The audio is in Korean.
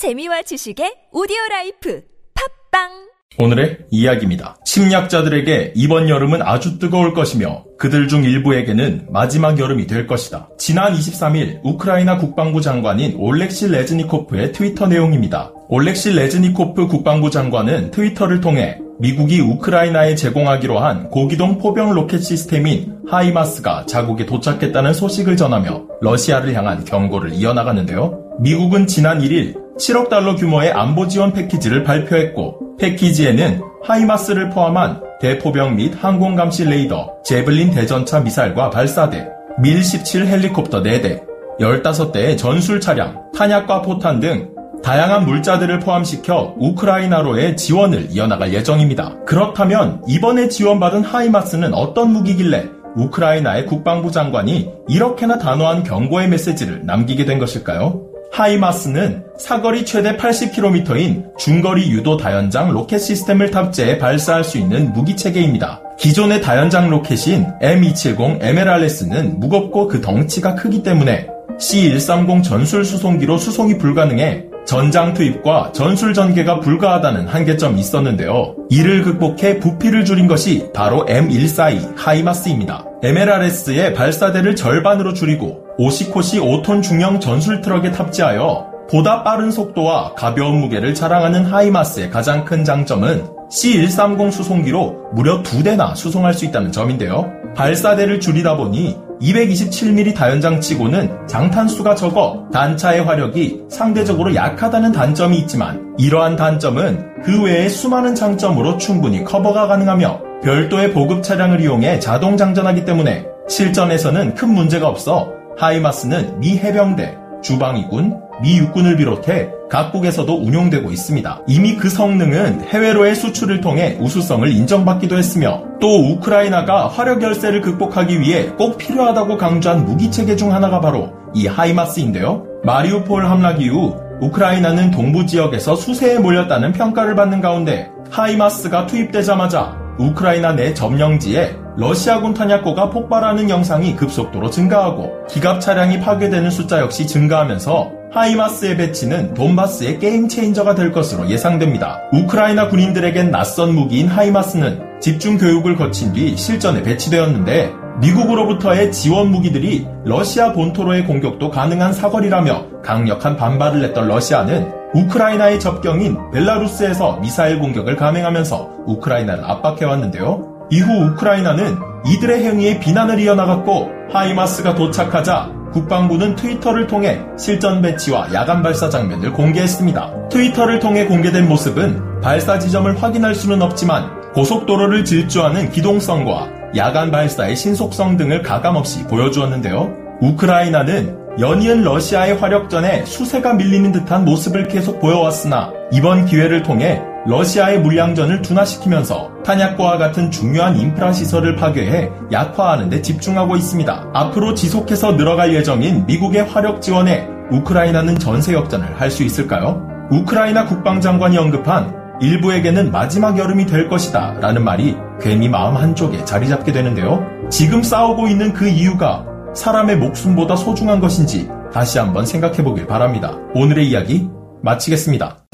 재미와 지식의 오디오 라이프 팟빵 오늘의 이야기입니다. 침략자들에게 이번 여름은 아주 뜨거울 것이며 그들 중 일부에게는 마지막 여름이 될 것이다. 지난 23일 우크라이나 국방부 장관인 올렉시 레즈니코프의 트위터 내용입니다. 올렉시 레즈니코프 국방부 장관은 트위터를 통해 미국이 우크라이나에 제공하기로 한 고기동 포병 로켓 시스템인 하이마스가 자국에 도착했다는 소식을 전하며 러시아를 향한 경고를 이어나가는데요. 미국은 지난 1일 7억 달러 규모의 안보 지원 패키지를 발표했고 패키지에는 하이마스를 포함한 대포병 및 항공 감시 레이더, 제블린 대전차 미사일과 발사대, 밀17 헬리콥터 4대, 15대의 전술 차량, 탄약과 포탄 등 다양한 물자들을 포함시켜 우크라이나로의 지원을 이어나갈 예정입니다. 그렇다면 이번에 지원받은 하이마스는 어떤 무기길래 우크라이나의 국방부 장관이 이렇게나 단호한 경고의 메시지를 남기게 된 것일까요? 하이마스는 사거리 최대 80km인 중거리 유도 다연장 로켓 시스템을 탑재해 발사할 수 있는 무기 체계입니다. 기존의 다연장 로켓인 M270 MLRS는 무겁고 그 덩치가 크기 때문에 C-130 전술 수송기로 수송이 불가능해 전장 투입과 전술 전개가 불가하다는 한계점이 있었는데요. 이를 극복해 부피를 줄인 것이 바로 M142 하이마스입니다. MLRS의 발사대를 절반으로 줄이고 오시코시 5톤 중형 전술 트럭에 탑재하여 보다 빠른 속도와 가벼운 무게를 자랑하는 하이마스의 가장 큰 장점은 C130 수송기로 무려 두 대나 수송할 수 있다는 점인데요. 발사대를 줄이다 보니 227mm 다연장치고는 장탄수가 적어 단차의 화력이 상대적으로 약하다는 단점이 있지만 이러한 단점은 그 외에 수많은 장점으로 충분히 커버가 가능하며 별도의 보급 차량을 이용해 자동 장전하기 때문에 실전에서는 큰 문제가 없어 하이마스는 미 해병대, 주방위군, 미 육군을 비롯해 각국에서도 운용되고 있습니다. 이미 그 성능은 해외로의 수출을 통해 우수성을 인정받기도 했으며 또 우크라이나가 화력 열세를 극복하기 위해 꼭 필요하다고 강조한 무기 체계 중 하나가 바로 이 하이마스인데요. 마리우폴 함락 이후 우크라이나는 동부 지역에서 수세에 몰렸다는 평가를 받는 가운데 하이마스가 투입되자마자 우크라이나 내 점령지에 러시아군 탄약고가 폭발하는 영상이 급속도로 증가하고 기갑 차량이 파괴되는 숫자 역시 증가하면서 하이마스의 배치는 돈바스의 game changer가 될 것으로 예상됩니다. 우크라이나 군인들에겐 낯선 무기인 하이마스는 집중 교육을 거친 뒤 실전에 배치되었는데 미국으로부터의 지원 무기들이 러시아 본토로의 공격도 가능한 사거리라며 강력한 반발을 냈던 러시아는 우크라이나의 접경인 벨라루스에서 미사일 공격을 감행하면서 우크라이나를 압박해왔는데요. 이후 우크라이나는 이들의 행위에 비난을 이어나갔고 하이마스가 도착하자 국방부는 트위터를 통해 실전 배치와 야간 발사 장면을 공개했습니다. 트위터를 통해 공개된 모습은 발사 지점을 확인할 수는 없지만 고속도로를 질주하는 기동성과 야간 발사의 신속성 등을 가감없이 보여주었는데요. 우크라이나는 연이은 러시아의 화력전에 수세가 밀리는 듯한 모습을 계속 보여왔으나 이번 기회를 통해 러시아의 물량전을 둔화시키면서 탄약고와 같은 중요한 인프라 시설을 파괴해 약화하는 데 집중하고 있습니다. 앞으로 지속해서 늘어갈 예정인 미국의 화력 지원에 우크라이나는 전세 역전을 할 수 있을까요? 우크라이나 국방장관이 언급한 일부에게는 마지막 여름이 될 것이다 라는 말이 괜히 마음 한쪽에 자리 잡게 되는데요. 지금 싸우고 있는 그 이유가 사람의 목숨보다 소중한 것인지 다시 한번 생각해 보길 바랍니다. 오늘의 이야기 마치겠습니다.